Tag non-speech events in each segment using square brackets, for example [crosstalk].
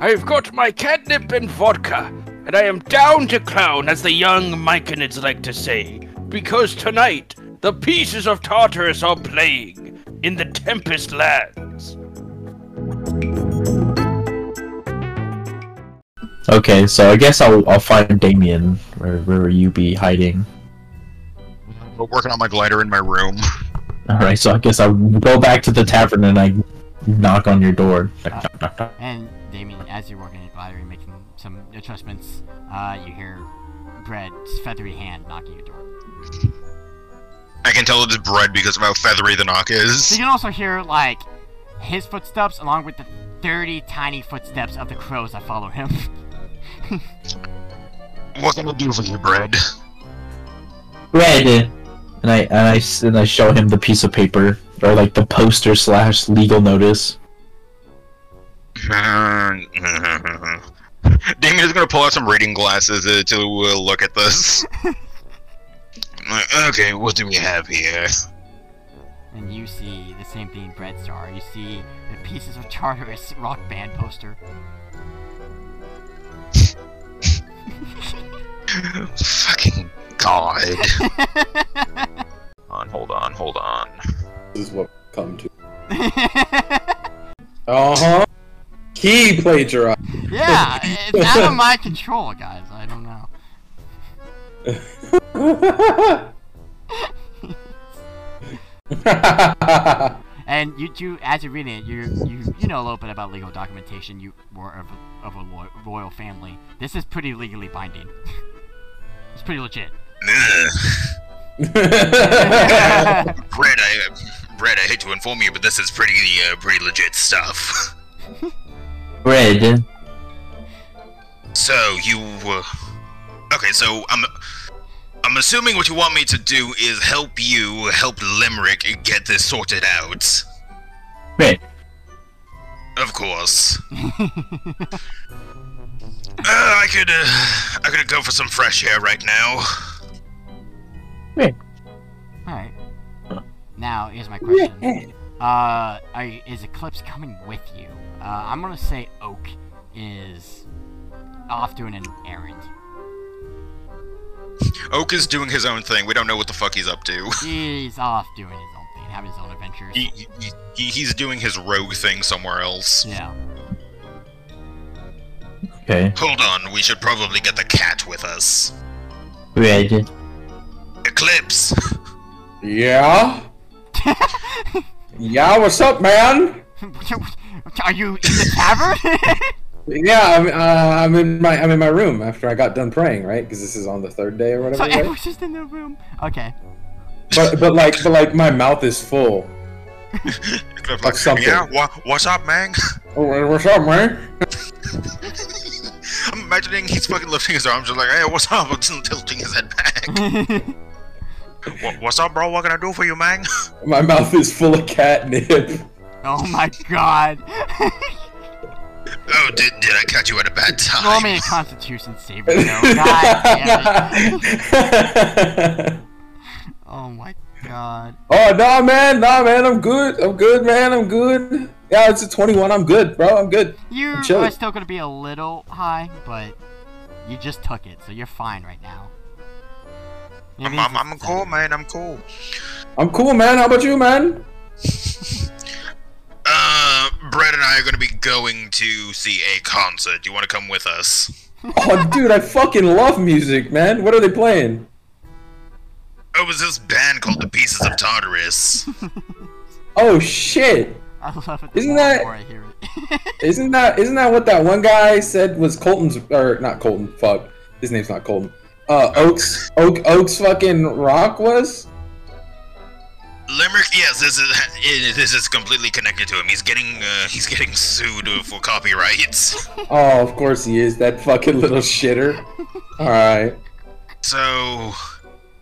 I've got my catnip and vodka, and I am down to clown, as the young Myconids like to say, because tonight the pieces of Tartarus are playing in the Tempest Lands. Okay, so I guess I'll I'll find Damien where where you be hiding. We're working on my glider in my room. All right, so I guess I'll go back to the tavern and I knock on your door. Knock, knock, knock, knock. And Damien, as you're working at Glider and making some adjustments, uh, you hear Bread's feathery hand knocking your door. I can tell it's bread because of how feathery the knock So is. you can also hear like his footsteps along with the 30 tiny footsteps of the crows that follow him. [laughs] What can I do for you, bread? Red. And I and I s- and I show him the piece of paper or like the poster slash legal notice. [laughs] Damien is gonna pull out some reading glasses uh, to uh, look at this. [laughs] Okay, what do we have here? and you see the same thing Bread saw. You see the pieces of Tartarus rock band poster. [laughs] Fucking god. On, hold on, hold on. This is what we come to. [laughs] Uh huh. He plagiarized. yeah, [laughs] it's out of my control, guys. I don't know. [laughs] And you do, as you're reading it, you you you know a little bit about legal documentation. You were of a, of a lo- royal family. This is pretty legally binding. it's pretty legit. Brett, I, Brett, I hate to inform you, but this is pretty, uh, pretty legit stuff. [laughs] Red. So you, uh, okay, so I'm, I'm assuming what you want me to do is help you help Limerick get this sorted out. Red. Of course. [laughs] Uh, I could, uh, I could go for some fresh air right now. Red. All right. Now here's my question. Uh, are is Eclipse coming with you? Uh, I'm gonna say Oak is off doing an errand. Oak is doing his own thing. We don't know what the fuck he's up to. [laughs] He's off doing his own thing, having his own adventures. He, he, he, he's doing his rogue thing somewhere else. Yeah. Okay. Hold on, we should probably get the cat with us. Red. Eclipse! yeah. [laughs] Yeah. What's up, man? [laughs] Are you in the tavern? [laughs] Yeah, I'm. Uh, I'm in my. I'm in my room after I got done praying, right? Because this is on the third day or whatever. so whatever. right? everyone's just in the room. Okay. But but like but like my mouth is full. Eclipse Of something. Yeah, wha- what's up, man? Oh, what's up, man? I'm imagining he's fucking lifting his arms, just like, hey, what's up? And tilting his head back. Wha- what's up, bro? What can I do for you, man? [laughs] My mouth is full of catnip. oh my god. Oh, did, did I catch you at a bad time? Roll me a Constitution saving throw. God damn it. [laughs] Oh my god. oh nah, man, nah, man, I'm good. I'm good, man. I'm good. Yeah, it's a 21. I'm good, bro. I'm good. You I'm are still gonna be a little high, but you just took it, so you're fine right now. It I'm, I'm, I'm cool, man. I'm cool. I'm cool, man. How about you, man? [laughs] Uh, Brett and I are gonna be going to see a concert. Do you want to come with us? [laughs] Oh, dude, I fucking love music, man. What are they playing? Oh, it was this band called the Pieces of Tartarus. [laughs] Oh shit! I love it. the Isn't more that- and more I hear it. Isn't that isn't that what that one guy said was Colton's or not Colton? Fuck, his name's not Colton. Uh, Oaks Oak Oaks fucking rock was. Limerick, yes, this is this is completely connected to him. He's getting uh, he's getting sued for copyrights. [laughs] Oh, of course he is. That fucking little shitter. All right. So,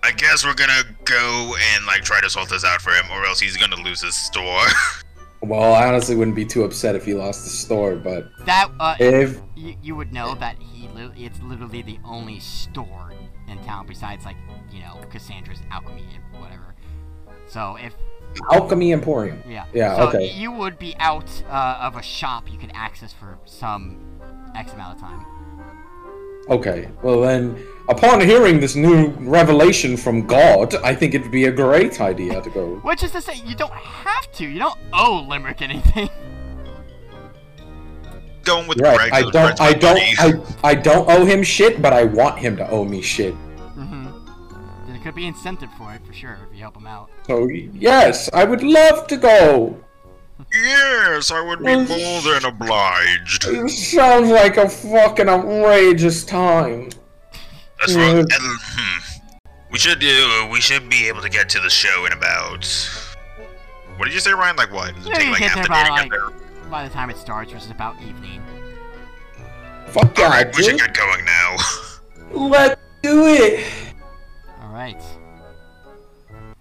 I guess we're gonna go and like try to sort this out for him, or else he's gonna lose his store. [laughs] Well, I honestly wouldn't be too upset if he lost the store, but That uh, if you, you would know that he li- it's literally the only store in town besides like you know Cassandra's alchemy and whatever. So if Alchemy Emporium. Yeah. Yeah, So okay. you would be out uh, of a shop you could access for some X amount of time. Okay. Well then, upon hearing this new revelation from God, I think it'd be a great idea to go. Which is to say, you don't have to. You don't owe Limerick anything. [laughs] Going with Right. Greg. I don't. I don't. I. I don't owe him shit, but I want him to owe me shit. Mm-hmm. There could be incentive for it for sure if you help him out. So yes, I would love to go. Yes, I would be Well, more than obliged. It sounds like a fucking outrageous time. That's Yeah. right. and, hmm. We should do. We should be able to get to the show in about. What did you say, Ryan? Like what? Does it Yeah, take like half there the day to like- get there? By the time it starts, which is about evening. Fuck yeah, Alright, we should dude. get going now. [laughs] Let's do it. All right.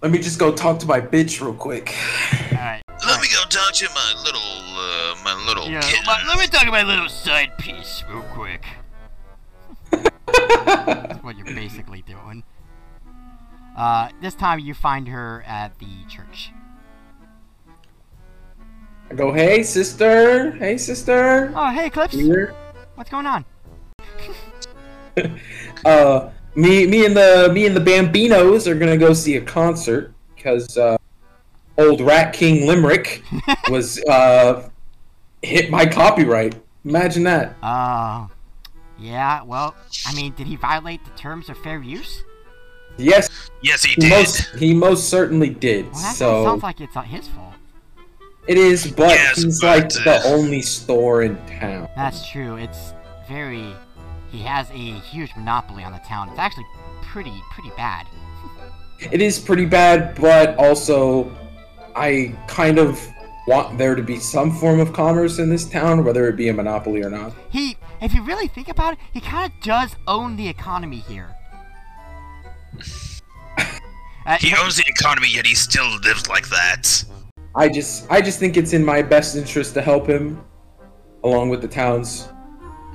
Let me just go talk to my bitch real quick. All right. Let me go talk to my little, uh, my little Yeah, kitten. let, let me talk about my little side piece real quick. That's what you're basically doing. Uh, this time you find her at the church. I go, hey sister, hey sister. Oh, hey, Clips. Here. What's going on? [laughs] Uh, me, me and the me and the Bambinos are gonna go see a concert because uh, old Rat King Limerick [laughs] was uh hit my copyright. Imagine that. Oh. yeah, well, I mean, did he violate the terms of fair use? Yes, Yes, he he did. most he most certainly did. Well, that so sounds like it's not his fault. It is, but Yes, he's but, like uh, the only store in town. That's true. It's very. He has a huge monopoly on the town. It's actually pretty, pretty bad. It is pretty bad, but also I kind of want there to be some form of commerce in this town, whether it be a monopoly or not. He, if you really think about it, he kind of does own the economy here. Uh, [laughs] He owns the economy, yet he still lives like that. I just I just think it's in my best interest to help him along with the towns.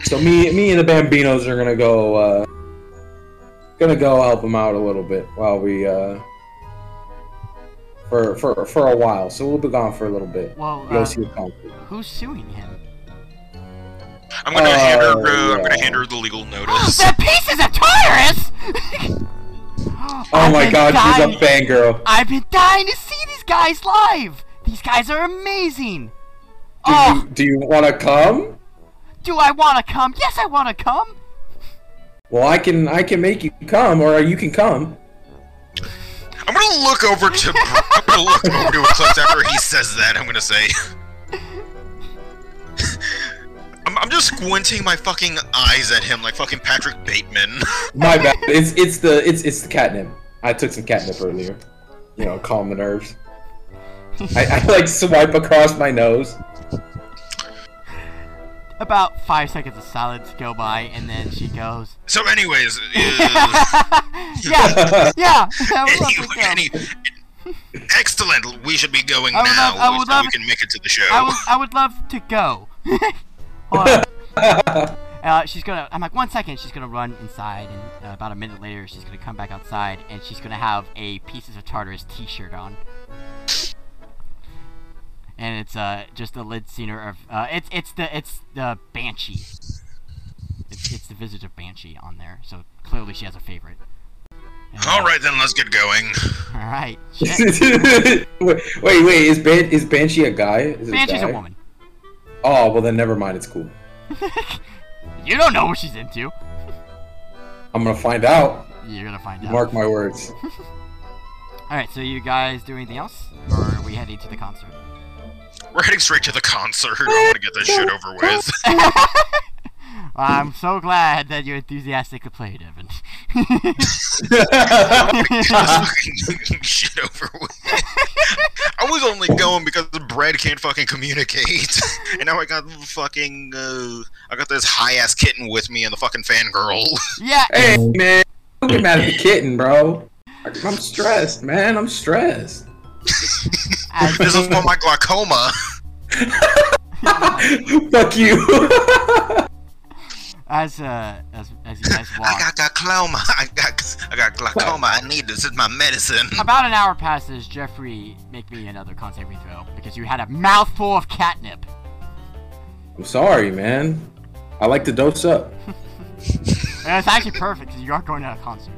So me me and the Bambinos are gonna go uh gonna go help him out a little bit while we uh for for for a while. So we'll be gone for a little bit. well, Go uh, see who's suing him? I'm gonna hand her. Uh, I'm gonna hand her the legal [gasps] notice. the pieces of Tartarus! [gasps] Oh I've my god, dying- she's a fangirl. I've been dying to see these guys live. These guys are amazing. Do Oh, you do you wanna come? do I want to come? Yes, I want to come. Well I can I can make you come or you can come. I'm gonna look over to. I'm gonna look over to Eclipse after he says that. I'm gonna say. I'm, I'm just squinting my fucking eyes at him like fucking Patrick Bateman. My bad. [laughs] It's it's the it's it's the catnip. I took some catnip earlier. You know, calm the nerves. I, I like swipe across my nose. About five seconds of silence go by, and then she goes, So, anyways, uh, [laughs] "Yeah, yeah, I would love to anyway, any, excellent. We should be going I would now, love- I would so love- we can make it to the show. I would, I would love to go." [laughs] Hold. Uh, she's gonna. I'm like, one second. She's gonna run inside, and uh, about a minute later, she's gonna come back outside, and she's gonna have a Pieces of Tartarus T-shirt on. And it's uh just the lead singer of uh it's it's the it's the Banshee. It's, it's the Visage of Banshee on there, so clearly she has a favorite. And, uh, All right, then let's get going. All right. [laughs] wait, wait, wait, is Ban is Banshee a guy? Is it Banshee's guy? a woman. Oh well, then never mind. It's cool. [laughs] You don't know what she's into. I'm gonna find out. You're gonna find out. Mark my words. [laughs] All right. So you guys do anything else, or are we heading to the concert? We're heading straight to the concert. I want to get this shit over with. [laughs] I'm so glad that you're enthusiastic to play it, Evan. [laughs] [laughs] shit over with. I was only going because Brad can't fucking communicate, and now I got fucking uh, I got this high ass kitten with me and the fucking fangirl. yeah. hey man, don't get mad at the kitten, bro. I'm stressed, man. I'm stressed. As, this is for my glaucoma. [laughs] Fuck you. [laughs] as uh as as you guys I got glaucoma. [laughs] I got I got glaucoma. I need this. This is my medicine. about an hour passes. Jeffrey, make me another con saving throw because you had a mouthful of catnip. I'm sorry, man. I like to dose up. And it's actually perfect because you are going to a concert.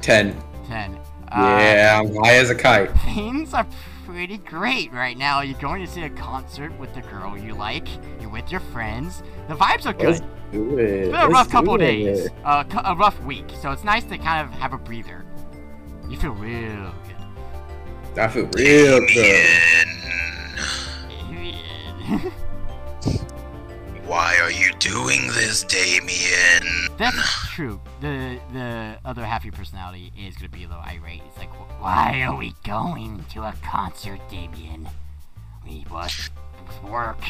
Ten. Ten. Uh, Yeah, I'm high as a kite. Things are pretty great right now. You're going to see a concert with the girl you like. You're with your friends. The vibes are good. Let's do it. It's been a rough Let's couple do days, uh, a rough week, so it's nice to kind of have a breather. You feel real good. I feel real good. [laughs] Why are you doing this, Damien? That's true. The the other half of your personality is gonna be a little irate. It's like, why are we going to a concert, Damien? We what? Work.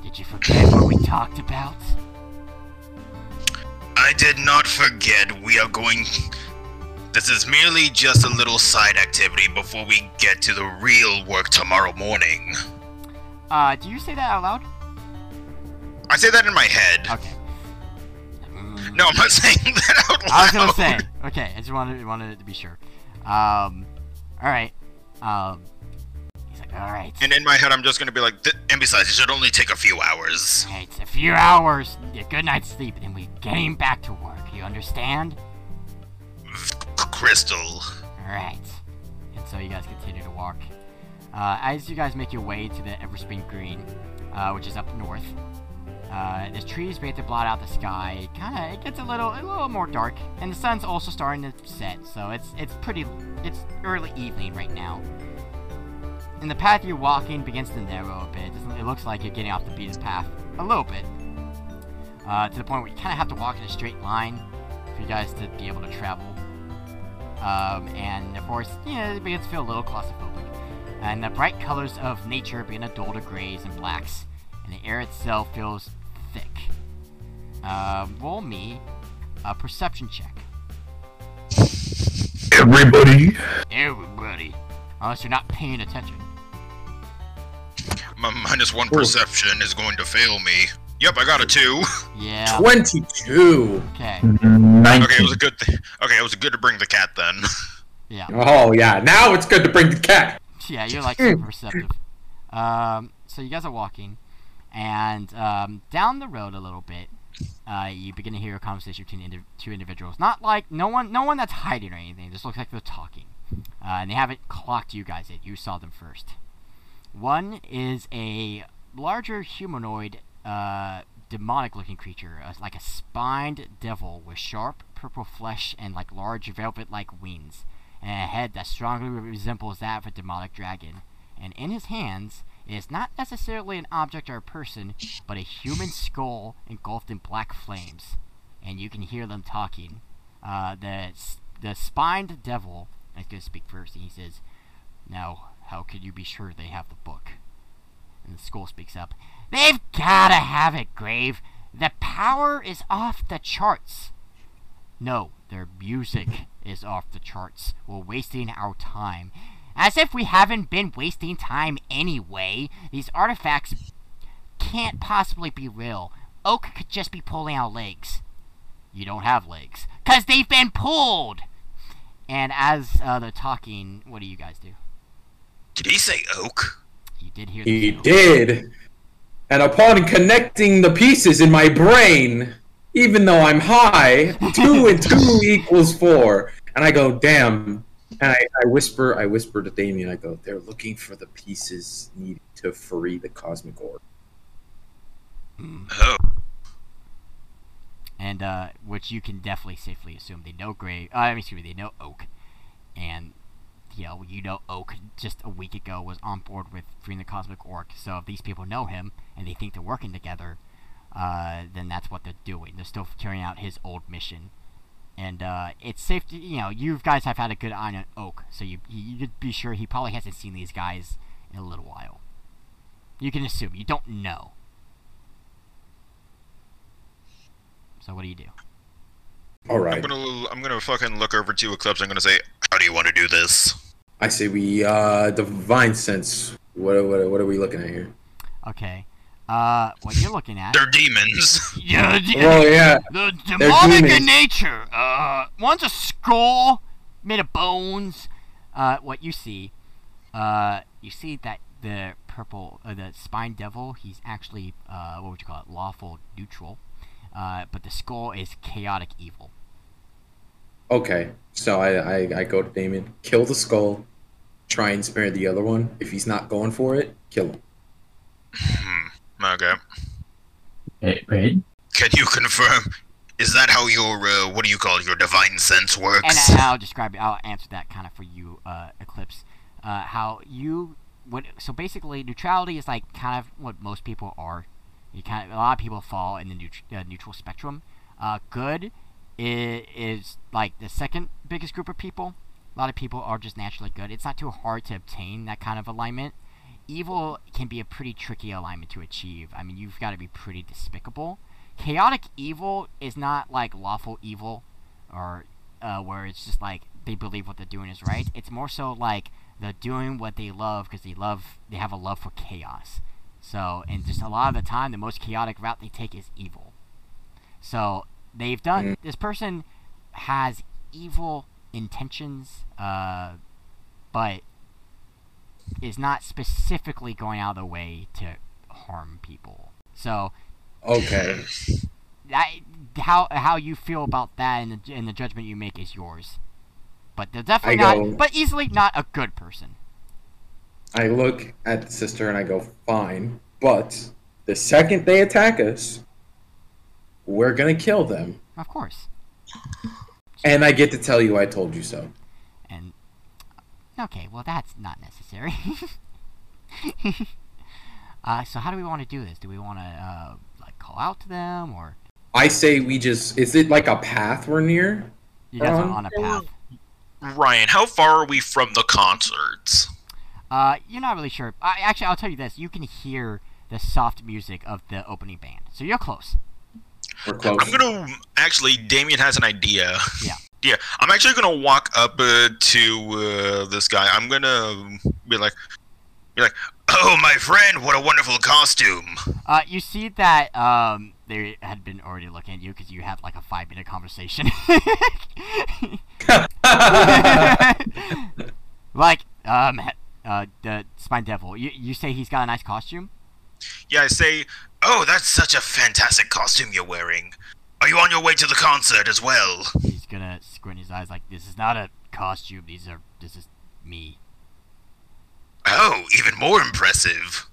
Did you forget what we talked about? I did not forget. We are going. This is merely just a little side activity before we get to the real work tomorrow morning. Uh, do you say that out loud? I say that in my head. Okay. No, I'm not [laughs] saying that out loud. I was gonna say. Okay, I just wanted wanted to be sure. Um, all right. Um, he's like, all right. And in my head, I'm just gonna be like, and besides, it should only take a few hours. Hey, it's a few hours, a good night's sleep, and we getting back to work. You understand? Crystal. Alright. And so you guys continue to walk. Uh, as you guys make your way to the Everspring Green, uh, which is up north, uh, the trees begin to blot out the sky. Kinda, it gets a little, a little more dark, and the sun's also starting to set. So it's, it's pretty, it's early evening right now. And the path you're walking begins to narrow a bit. It, it looks like you're getting off the beaten path a little bit, uh, to the point where you kind of have to walk in a straight line for you guys to be able to travel. Um, and of course, you know, it begins to feel a little claustrophobic. And the bright colors of nature begin to dull to grays and blacks, and the air itself feels thick. Um, roll me a perception check. Everybody. Everybody. Unless you're not paying attention. My minus one perception is going to fail me. Yep, I got a two. Yeah. Twenty-two. Okay. Nineteen. Okay, it was a good. Th- okay, it was good to bring the cat then. Yeah. Oh yeah, now it's good to bring the cat. Yeah, you're like super perceptive. Um, so you guys are walking, and um, down the road a little bit, uh, you begin to hear a conversation between two individuals. Not like no one, no one that's hiding or anything. Just looks like they're talking, uh, and they haven't clocked you guys yet. You saw them first. One is a larger humanoid, uh, demonic-looking creature, uh, like a spined devil with sharp purple flesh and like large velvet-like wings and a head that strongly resembles that of a demonic dragon. And in his hands is not necessarily an object or a person, but a human skull engulfed in black flames. And you can hear them talking. Uh, the the spined devil is going to speak first, and he says, "Now, how could you be sure they have the book?" And the skull speaks up. They've gotta have it, Grave. The power is off the charts. No, their music is off the charts. We're wasting our time. As if we haven't been wasting time anyway. These artifacts can't possibly be real. Oak could just be pulling out legs. You don't have legs. Because they've been pulled! And as uh, they're talking, what do you guys do? Did he say oak? You did hear He the did. And upon connecting the pieces in my brain, even though I'm high, two and two [laughs] equals four. And I go, damn. And I, I whisper, I whisper to Damien, I go, they're looking for the pieces needed to free the cosmic orb. Oh, and uh, which you can definitely safely assume they know Gray. Uh, I mean, excuse me, they know Oak, and you know, you know Oak just a week ago was on board with freeing the Cosmic Orc. So if these people know him and they think they're working together, uh, then that's what they're doing. They're still carrying out his old mission, and uh, it's safe to you know you guys have had a good eye on Oak, so you you could be sure he probably hasn't seen these guys in a little while. You can assume. You don't know. So what do you do? All right. I'm gonna I'm gonna fucking look over to Eclipse. I'm gonna say, how do you want to do this? I say we, uh, divine sense. What, what, what are we looking at here? Okay. Uh, what you're looking at? They're demons. [laughs] Yeah, the, Well, yeah. the demonic in nature. Uh, one's a skull made of bones. Uh, what you see, uh, you see that the purple, uh, the spine devil, he's actually, uh, what would you call it, lawful neutral. Uh, but the skull is chaotic evil. Okay, so I, I I go to Damien, kill the skull, try and spare the other one. If he's not going for it, kill him. Okay. Hey, wait. Can you confirm? Is that how your uh, what do you call it, your divine sense works? and I'll describe it. I'll answer that kind of for you, uh, Eclipse. Uh, how you what? So basically, neutrality is like kind of what most people are. You kind of a lot of people fall in the neut- uh, neutral spectrum. Uh, good is, is like the second biggest group of people. A lot of people are just naturally good. It's not too hard to obtain that kind of alignment. Evil can be a pretty tricky alignment to achieve. I mean, you've got to be pretty despicable. Chaotic evil is not like lawful evil or uh, where it's just like they believe what they're doing is right. It's more so like they're doing what they love because they love they have a love for chaos. So and just a lot of the time, the most chaotic route they take is evil. So they've done. This person has evil intentions, uh, but is not specifically going out of the way to harm people. So Okay. [laughs] that, how how you feel about that and the, and the judgment you make is yours. But they're definitely I not, go- but easily not a good person. I look at the sister and I go, fine, but the second they attack us, we're gonna kill them. Of course. And I get to tell you I told you so. And okay, well that's not necessary. [laughs] uh, so how do we want to do this? Do we want to uh, like call out to them or I say we just is it like a path we're near? you guys are Um, on a path? Ryan, how far are we from the concerts? Uh, you're not really sure. I, actually, I'll tell you this: you can hear the soft music of the opening band, so you're close. We're close. I'm gonna actually. Damien has an idea. Yeah. Yeah, I'm actually gonna walk up uh, to uh, this guy. I'm gonna be like, be like, "Oh, my friend, what a wonderful costume!" Uh, you see that um, they had been already looking at you because you had like a five minute conversation. [laughs] like, um, uh, the spine devil. You you say he's got a nice costume? Yeah, I say, "Oh, that's such a fantastic costume you're wearing. Are you on your way to the concert as well?" He's gonna squint his eyes like, this is not a costume. These are this is me. Oh, even more impressive.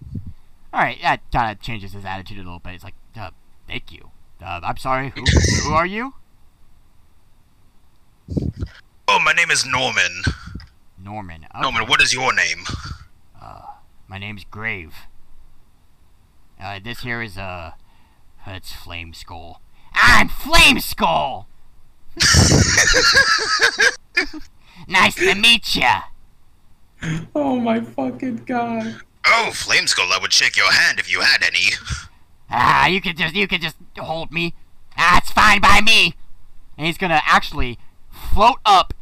All right, that kind of changes his attitude a little bit. It's like, uh, thank you. Uh, I'm sorry. Who [laughs] who are you? Oh, my name is Norman. Norman. Okay. Norman, what is your name? Uh, My name's Grave. Uh, this here is, uh, it's Flame Skull. I'm Flame Skull! [laughs] nice to meet ya! oh my fucking god. Oh, Flameskull, I would shake your hand if you had any. Ah, you can just, you can just hold me. Ah, it's fine by me! And he's gonna actually float up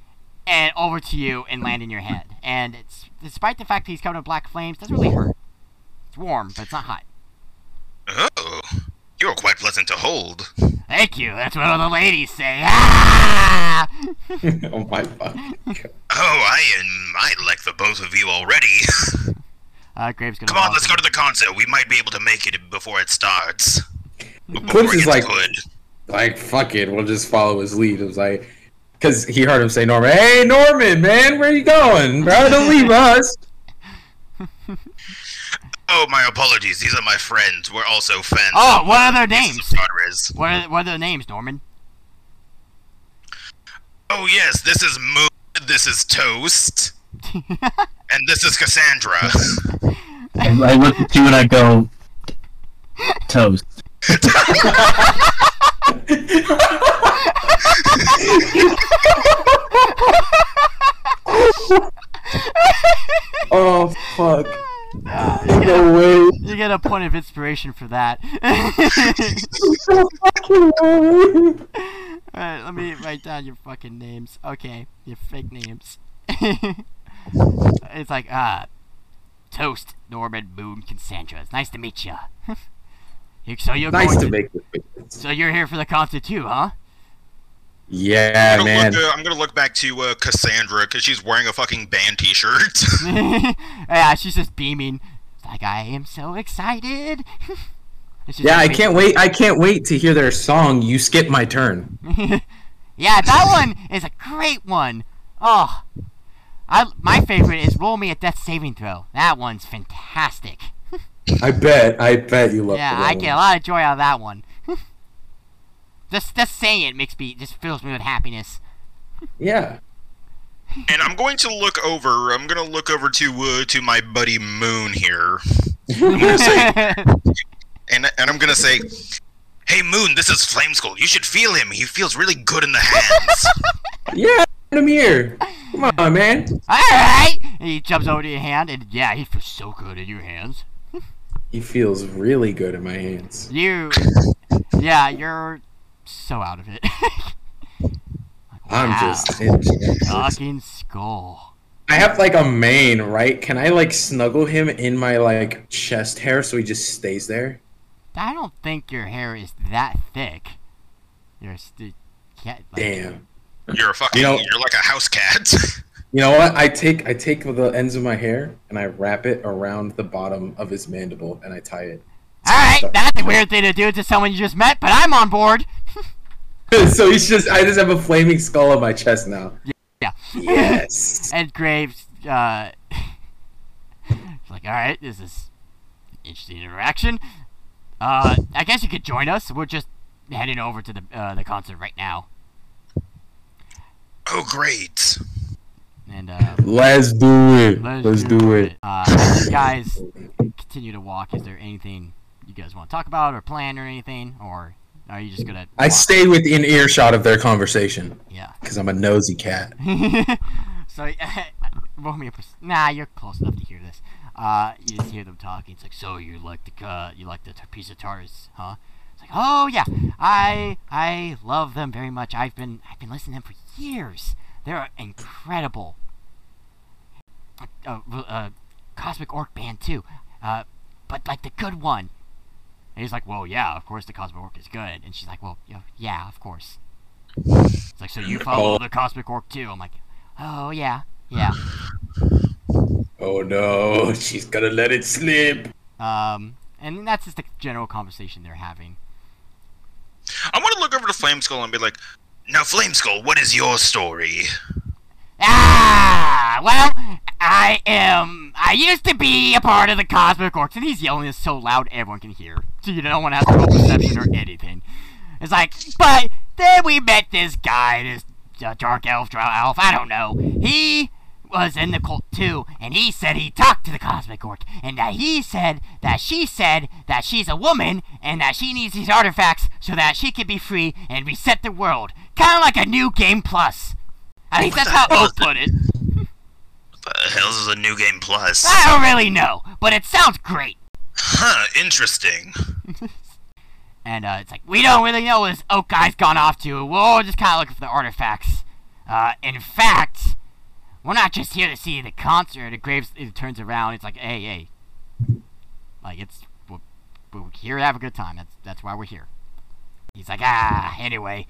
and over to you and land in your head. And it's, despite the fact that he's covered in black flames, doesn't really hurt. It's warm, but it's not hot. Oh, you're quite pleasant to hold. Thank you, that's what all the ladies say. Ah! [laughs] oh my fucking god. Oh, I am. I like the both of you already. [laughs] Uh, Graves gonna Come on, let's go to the concert. We might be able to make it before it starts. Before Clips it is like- good. Like fuck it, we'll just follow his lead. It was like because he heard him say Norman. Hey Norman, man, where you going, bro? Don't leave us. [laughs] Oh, my apologies. These are my friends. We're also fans. Oh, what are uh, their names? of What are, what are their names, Norman? Oh yes, this is Moon. This is Toast. [laughs] and this is Cassandra. I, I look at you and I go, toast. [laughs] Oh fuck. No way. You get a point of inspiration for that. [laughs] Alright, let me write down your fucking names. Okay, your fake names. [laughs] it's like, uh, Toast, Norman, Moon, Cassandra. It's nice to meet ya. [laughs] So you're Nice to to, make the so you're here for the concert too, huh? Yeah, I'm, gonna man. look, uh, I'm gonna look back to uh, Cassandra because she's wearing a fucking band T-shirt. [laughs] [laughs] yeah, she's just beaming. It's like I am so excited. [laughs] It's just Yeah, I can't wait. I can't wait to hear their song. You skip my turn. yeah, that one is a great one. Oh, I my favorite is "Roll Me a Death Saving Throw." That one's fantastic. I bet. I bet you love. yeah, that I one. get a lot of joy out of that one. Just just saying it makes me just fills me with happiness. Yeah. and I'm going to look over. I'm gonna look over to uh, to my buddy Moon here, I'm gonna say, [laughs] and and I'm gonna say, "Hey Moon, this is Flame Skull. You should feel him. He feels really good in the hands." [laughs] Yeah. I'm here. Come on, man. All right. And he jumps over to your hand, and yeah, he feels so good in your hands. He feels really good in my hands. You, [laughs] yeah, you're so out of it. [laughs] I'm Wow. just. enchanted. Fucking skull. I have like a mane, right? Can I like snuggle him in my like chest hair so he just stays there? I don't think your hair is that thick. You're st- cat. Like, Damn. You're a fucking. You know- you're like a house cat. [laughs] You know what? I take I take the ends of my hair and I wrap it around the bottom of his mandible and I tie it. All right, that's a weird thing to do to someone you just met, but I'm on board. [laughs] so he's just I just have a flaming skull on my chest now. Yeah. Yes. [laughs] And Graves, uh, [laughs] like, all right, this is interesting interaction. Uh, I guess you could join us. We're just heading over to the uh, the concert right now, oh great. and uh, Let's do it. let's, Let's do it. Uh, guys continue to walk. Is there anything you guys want to talk about or plan or anything, or are you just gonna? I stay within earshot of their conversation Yeah. because I'm a nosy cat. [laughs] so, [laughs] roll me a pers- Nah, you're close enough to hear this. Uh, you just hear them talking. It's like, so you like the uh, you like the t- piece of Tartarus, huh? It's like, oh yeah, I I love them very much. I've been I've been listening to them for years. They're incredible. Uh, uh, Cosmic Orc band too, uh, but like the good one. And he's like, well, yeah, of course the Cosmic Orc is good. And she's like, well, yeah, yeah, of course. It's like, so you [laughs] follow Oh. the Cosmic Orc too? I'm like, oh yeah, yeah. [sighs] Oh no, [laughs] she's gonna let it slip. Um, and that's just the general conversation they're having. I want to look over to Flame Skull and be like, "Now, Flame Skull, what is your story?" Ah, well, I am. I used to be a part of the Cosmic Orcs, and he's yelling this so loud everyone can hear, so you don't want to have to roll perception or anything. It's like, but then we met this guy, this uh, dark elf, drow elf. I don't know. He was in the cult too, and he said he talked to the Cosmic Orc, and that he said that she said that she's a woman and that she needs these artifacts so that she can be free and reset the world, kind of like a new game plus. At think that's how Oak put it. What the hell is a new game plus? I don't really know, but it sounds great. Huh? Interesting. [laughs] And uh, it's like we don't really know what this oak guy's gone off to. We're just kind of looking for the artifacts. Uh, in fact, we're not just here to see the concert. And Graves it turns around. It's like, hey, hey, like it's we're, we're here to have a good time. That's that's why we're here. He's like, ah, anyway.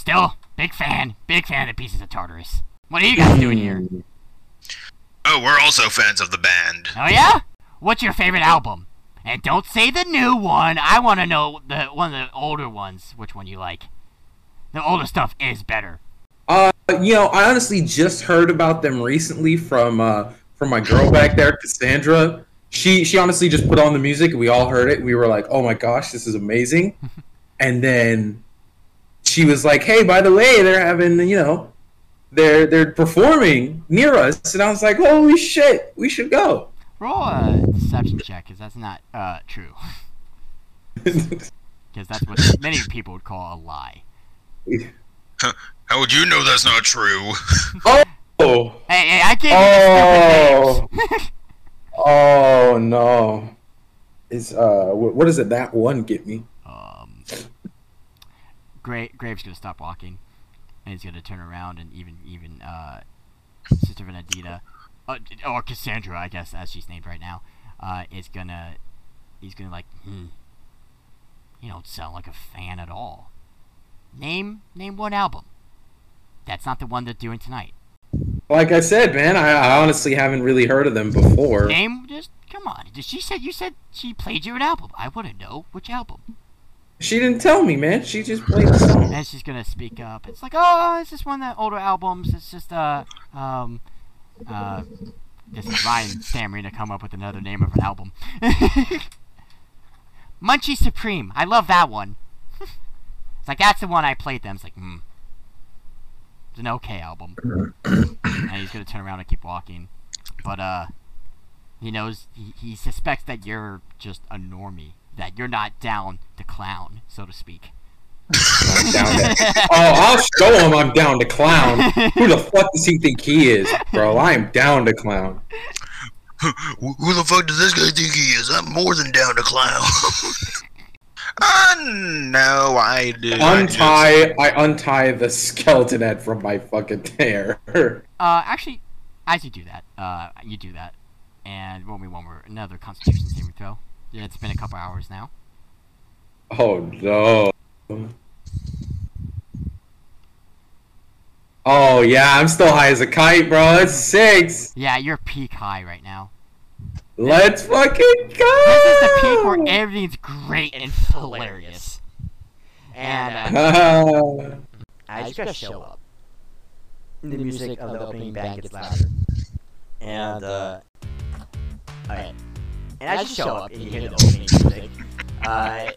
Still, big fan, big fan of the pieces of Tartarus. What are you guys doing here? Oh, we're also fans of the band. Oh yeah? What's your favorite album? And don't say the new one. I want to know the one of the older ones. Which one you like? The older stuff is better. Uh, you know, I honestly just heard about them recently from uh from my girl back there, Cassandra. She she honestly just put on the music. We all heard it. We were like, "Oh my gosh, this is amazing!" [laughs] and then she was like, "Hey, by the way, they're having you know, they're they're performing near us," and I was like, "Holy shit, we should go." Roll a deception check, because that's not uh true. [laughs] Because that's what many people would call a lie. How would you know that's not true? oh, Hey, hey, I gave you the stupid names. [laughs] oh no! Is uh, wh- what does it that one get me? Gra- Graves gonna stop walking, and he's gonna turn around and even even uh, Sister Venedita, uh, or Cassandra, I guess as she's named right now, uh, is gonna he's gonna like, hmm, You don't sound like a fan at all. Name name one album. That's not the one they're doing tonight. Like I said, man, I, I honestly haven't really heard of them before. Name just come on. She said you said she played you an album. I want to know which album. She didn't tell me, man. She just played the song. And she's gonna speak up. It's like, oh, it's just one of the older albums. It's just uh um uh this is Ryan stammering to come up with another name of an album. [laughs] Munchie Supreme. I love that one. it's like that's the one I played them. It's like, hmm. It's an okay album. and he's gonna turn around and keep walking. But uh he knows he, he suspects that you're just a normie. That you're not down to clown, so to speak. I'm down to, oh, I'll show him I'm down to clown. Who the fuck does he think he is, bro? I am down to clown. Who who the fuck does this guy think he is? I'm more than down to clown. uh, no, I did. I just- Untie, I untie the skeleton head from my fucking hair. Uh, actually, as you do that, uh, you do that, and roll me one more another Constitution saving throw. Yeah, it's been a couple hours now. Oh no. Oh yeah, I'm still high as a kite, bro. It's six. Yeah, you're peak high right now. Let's fucking go. This is the peak where everything's great and hilarious. And uh. [laughs] I just gotta show up. The music of the opening band gets louder. And, uh. Alright. And as you show up and you hear the [laughs] opening music, uh.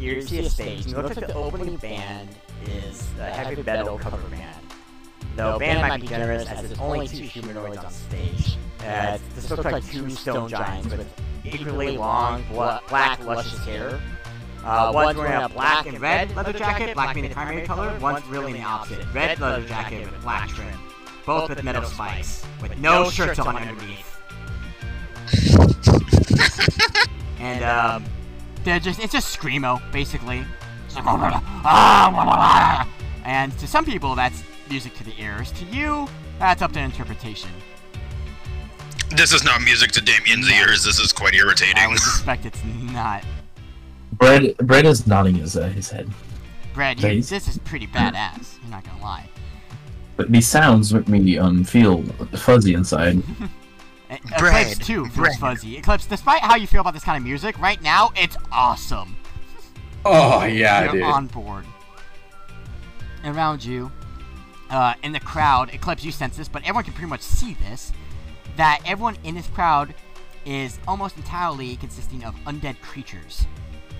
You see a stage, and it looks like the opening band is a heavy metal cover band. Though band might be generous as there's only two humanoids on stage. Uh, this looks like two stone giants with equally long, bla- black, luscious hair. Uh, one's wearing a black and red leather jacket, black being the primary color. One's really the opposite, red leather jacket with black trim. Both with metal spikes, with no shirts on underneath. [laughs] And um, they're just it's just screamo basically. It's like, "Ah, And to some people that's music to the ears. To you, that's up to interpretation. This is not music to Damien's ears. This is quite I irritating. would suspect it's not. Brad, Brett is nodding his, uh, his head. Brad, you, this is pretty badass. You're not gonna lie. But these sounds make me um feel fuzzy inside. [laughs] Brad, Eclipse too feels Brad. fuzzy. Eclipse, despite how you feel about this kind of music, right now it's awesome. Oh yeah, You're dude. on board. Around you, uh, in the crowd, Eclipse, you sense this, but everyone can pretty much see this. That everyone in this crowd is almost entirely consisting of undead creatures.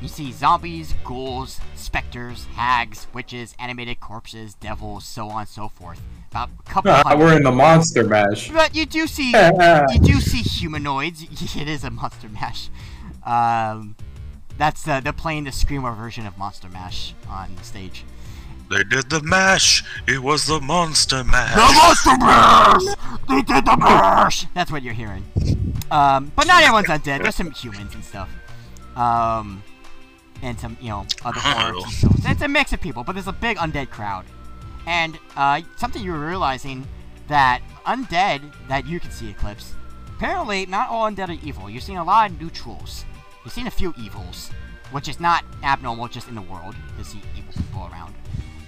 You see zombies, ghouls, specters, hags, witches, animated corpses, devils, so on and so forth. About a couple Ah, we're in the monster mash. But you do see [laughs] you do see humanoids. [laughs] It is a Monster Mash. Um, that's uh, they're playing the screamer version of Monster Mash on stage. They did the mash. It was the monster mash. The monster Mash! They did the mash! That's what you're hearing. Um, but not everyone's undead. There's some humans and stuff. Um, and some you know other orcs. And so it's a mix of people, but there's a big undead crowd. And uh, something you were realizing that undead that you can see Eclipse. Apparently, not all undead are evil. You're seeing a lot of neutrals. You've seen a few evils, which is not abnormal just in the world to see evil people around.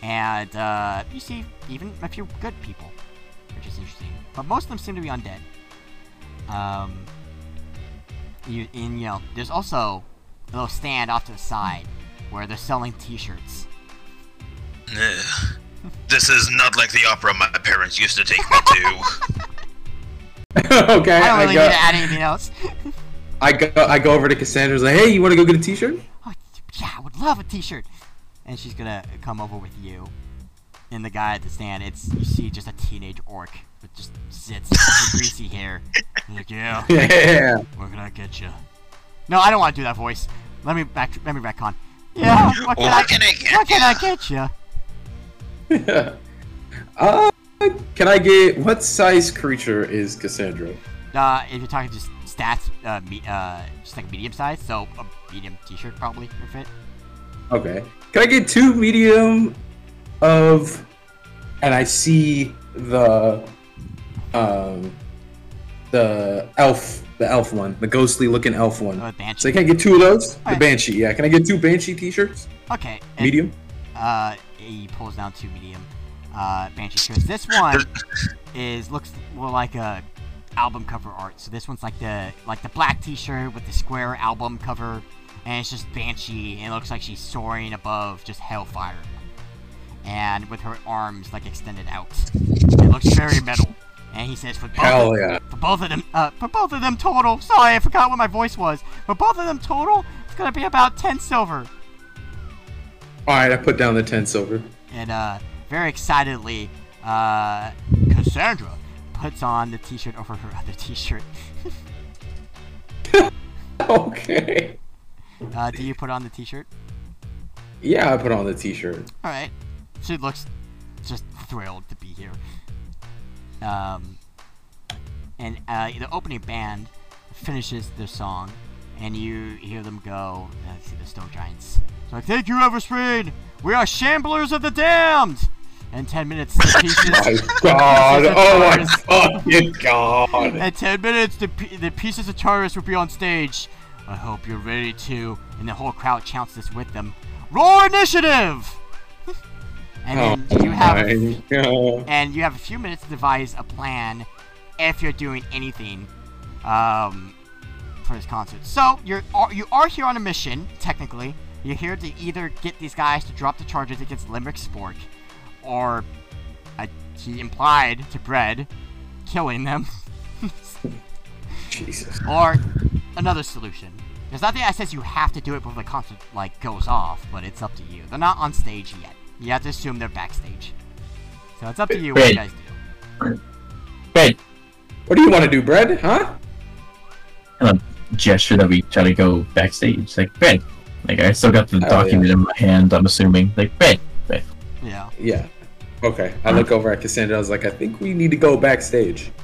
And uh, you see even a few good people, which is interesting. But most of them seem to be undead. Um, you, and, you know, there's also a little stand off to the side where they're selling T-shirts. Ugh. This is not like the opera my parents used to take me to. [laughs] okay, I don't I, really go, need to add anything else. [laughs] I go, I go over to Cassandra's like, hey, you want to go get a T-shirt? oh, yeah, I would love a T-shirt. And she's gonna come over with you. And the guy at the stand, it's you see just a teenage orc with just zits, [laughs] and greasy hair. He's like, yeah, Yeah. where can I get you? No, I don't want to do that voice. Let me back. Let me back on. Yeah, what can, I, can I get what can I get you? [laughs] Yeah. uh, can I get what size creature is Cassandra? Uh, if you're talking just stats, uh, me, uh, just like medium size, so a medium T-shirt probably would fit. Okay. Can I get two medium of and I see the um the elf the elf one, the ghostly looking elf one. Oh. So can I get two of those? The Alright. Banshee, yeah. Can I get two Banshee t-shirts? Okay. Medium? Uh, he pulls down two medium. Uh, Banshee shirts. This one is looks more like a album cover art. So this one's like the like the black T-shirt with the square album cover, and it's just Banshee, and it looks like she's soaring above just hellfire, and with her arms like extended out. It looks very metal. And he says for both Hell of, yeah. for both of them, uh, for both of them total. Sorry, I forgot what my voice was. For both of them total, it's gonna be about ten silver. Alright, I put down the 10 silver. and uh, very excitedly, uh, Cassandra puts on the T-shirt over her [laughs] other T-shirt. [laughs] Okay. Uh, do you put on the T-shirt? Yeah, I put on the t-shirt. All right. She looks just thrilled to be here. Um, and uh, the opening band finishes their song, and you hear them go. Uh, see the Stone Giants. It's like, "Thank you, Everspring. We are Shamblers of the Damned." And ten minutes to [laughs] pieces. My god. Oh my fucking god. In 10 minutes, the, the pieces of Tartarus will be on stage. I hope you're ready to. And the whole crowd chants this with them. Roar initiative! And then you have Oh and you have a few minutes to devise a plan if you're doing anything um, for this concert. So you're are- you are here on a mission technically. You're here to either get these guys to drop the charges against Limerick Spork, or uh, he implied to Bread killing them, Jesus. [laughs] or another solution. There's nothing that says you have to do it before the concert like goes off, but it's up to you. They're not on stage yet. You have to assume they're backstage. So it's up to you what you guys do. Ben, What do you want to do, Bread? Huh? gesture that we try to go backstage. Like, Ben. Like, I still got the Oh, document in my hand, I'm assuming. Like, Ben. Ben. Yeah. Yeah. Okay. I look over at Cassandra. I was like, I think we need to go backstage. [laughs]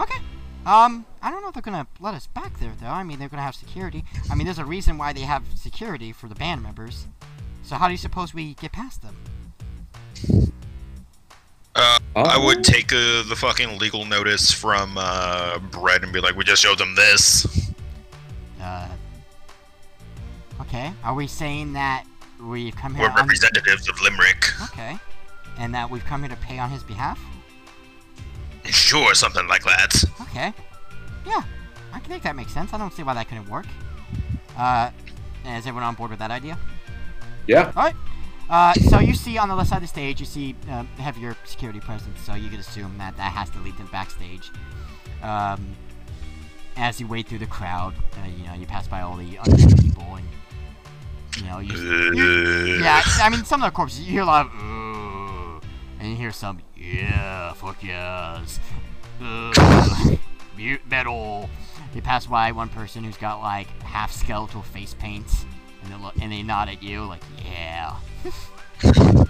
Okay. Um, I don't know if they're gonna let us back there though. I mean, they're gonna have security. I mean, there's a reason why they have security for the band members. So how do you suppose we get past them? I Oh. would take uh, the fucking legal notice from uh, Brett and be like, we just showed them this. Uh. Okay. Are we saying that we've come here We're on? representatives of Limerick. Okay. And that we've come here to pay on his behalf? Sure, something like that. Okay. Yeah. I think that makes sense. I don't see why that couldn't work. Uh, is everyone on board with that idea? Yeah. Alright. Uh, so you see on the left side of the stage, you see um, heavier security presence, so you could assume that that has to lead them backstage. Um, as you wade through the crowd, uh, you know, you pass by all the undead people, and you know, you, you yeah, I mean, some of the corpses, you hear a lot of, and you hear some, yeah, fuck yes, [laughs] mute metal. You pass by one person who's got like half skeletal face paint, and they look, and they nod at you like, yeah. [laughs]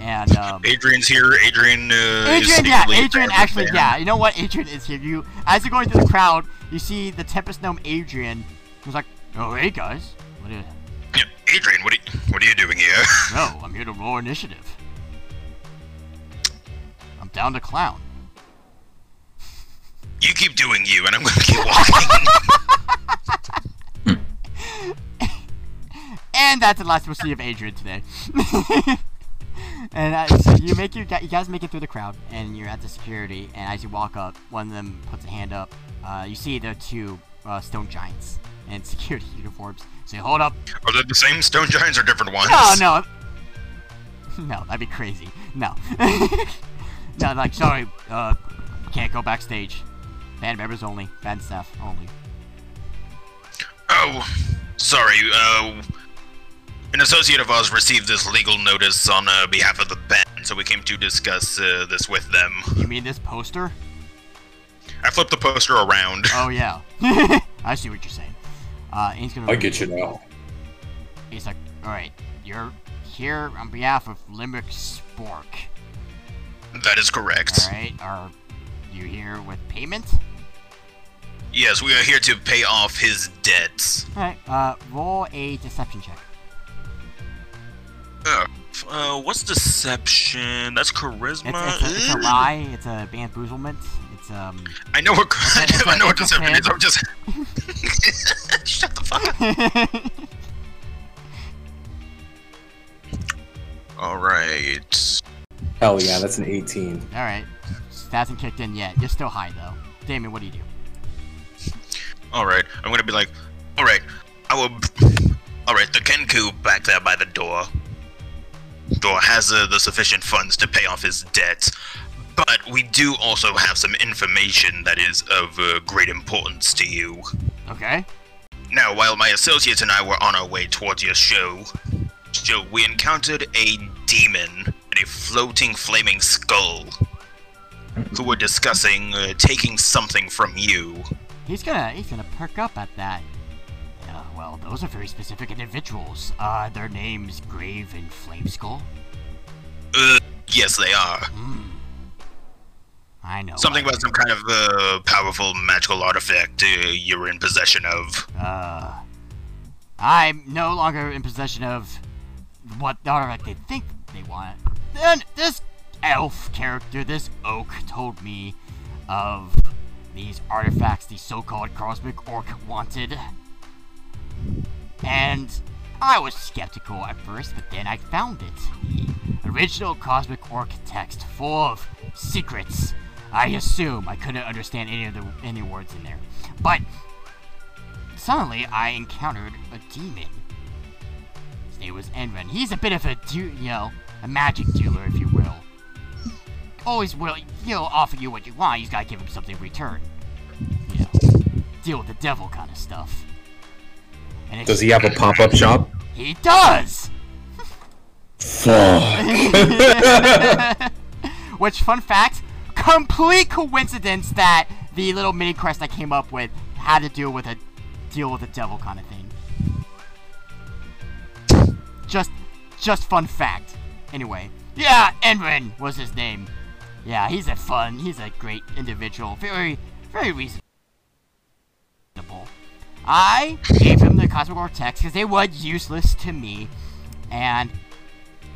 and um, Adrian's here. Adrian. Uh, Adrian, yeah, Adrian fan of the actually, band. yeah. You know what? Adrian is here. You, as you're going through the crowd, you see the Tempest Gnome Adrian, who's like, "Oh, hey guys, what is? Yeah, Adrian, what are, you, what are you doing here? [laughs] No, [laughs] I'm here to roll initiative. I'm down to clown." You keep doing you, and I'm gonna keep walking. And that's the last we'll see of Adrian today. [laughs] and so you make your, you guys make it through the crowd, and you're at the security. And as you walk up, one of them puts a hand up. Uh, you see the two uh, stone giants in [laughs] security uniforms. Say, hold up. Are they the same stone giants or different ones? No, no. [laughs] No, that'd be crazy. No. no, like, sorry, uh, can't go backstage. Band members only. Band staff only. Oh, sorry. Uh, an associate of ours received this legal notice on uh, behalf of the band, so we came to discuss uh, this with them. You mean this poster? I flipped the poster around. Oh, yeah. [laughs] I see what you're saying. Uh, and he's gonna. I get you now. He's like, alright, you're here on behalf of Limerick Spork. That is correct. Alright, are you here with payment? Yes, we are here to pay off his debts. Alright, uh, roll a deception check. Uh, uh, what's deception? That's charisma. It's, it's, a, it's a lie, it's a bamboozlement, it's It's um. I know what I know, [laughs] I know what It's this is. I'm just [laughs] shut the fuck up. [laughs] All right. Hell yeah, that's an 18. All right. Hasn't kicked in yet. You're still high though. Damien, what do you do? All right. I'm gonna be like, all right. I will. [laughs] All right. The Kenku back there by the door. Door has uh, the sufficient funds to pay off his debts, but we do also have some information that is of uh, great importance to you. Okay. Now, while my associates and I were on our way towards your show, show we encountered a demon and a floating flaming skull who were discussing uh, taking something from you. He's gonna he's gonna perk up at that. Uh, well, those are very specific individuals. Uh, their names Grave and Flameskull. Uh, yes, they are. Hmm. I know. Something I- about some kind of uh, powerful magical artifact uh, you're in possession of. Uh, I'm no longer in possession of what the artifact they think they want. Then this elf character, this oak, told me of these artifacts the so-called cosmic orc wanted. And I was skeptical at first, but then I found it. The original cosmic orc text, full of secrets. I assume I couldn't understand any of the any words in there, but suddenly I encountered a demon. His name was Enren. He's a bit of a, you know, a magic dealer, if you will. Always will, you know, offer you what you want. You just gotta give him something in return. You know, deal with the devil kind of stuff. And Does he have a pop up shop? He does. Fuck. [laughs] [laughs] Which, fun fact, complete coincidence that the little mini quest I came up with had to deal with a deal with the devil kind of thing. Just, just fun fact. Anyway, yeah, Enrin was his name. Yeah, he's a fun, he's a great individual. Very, very reasonable. I gave him the Cosmic Orc text because they were useless to me, and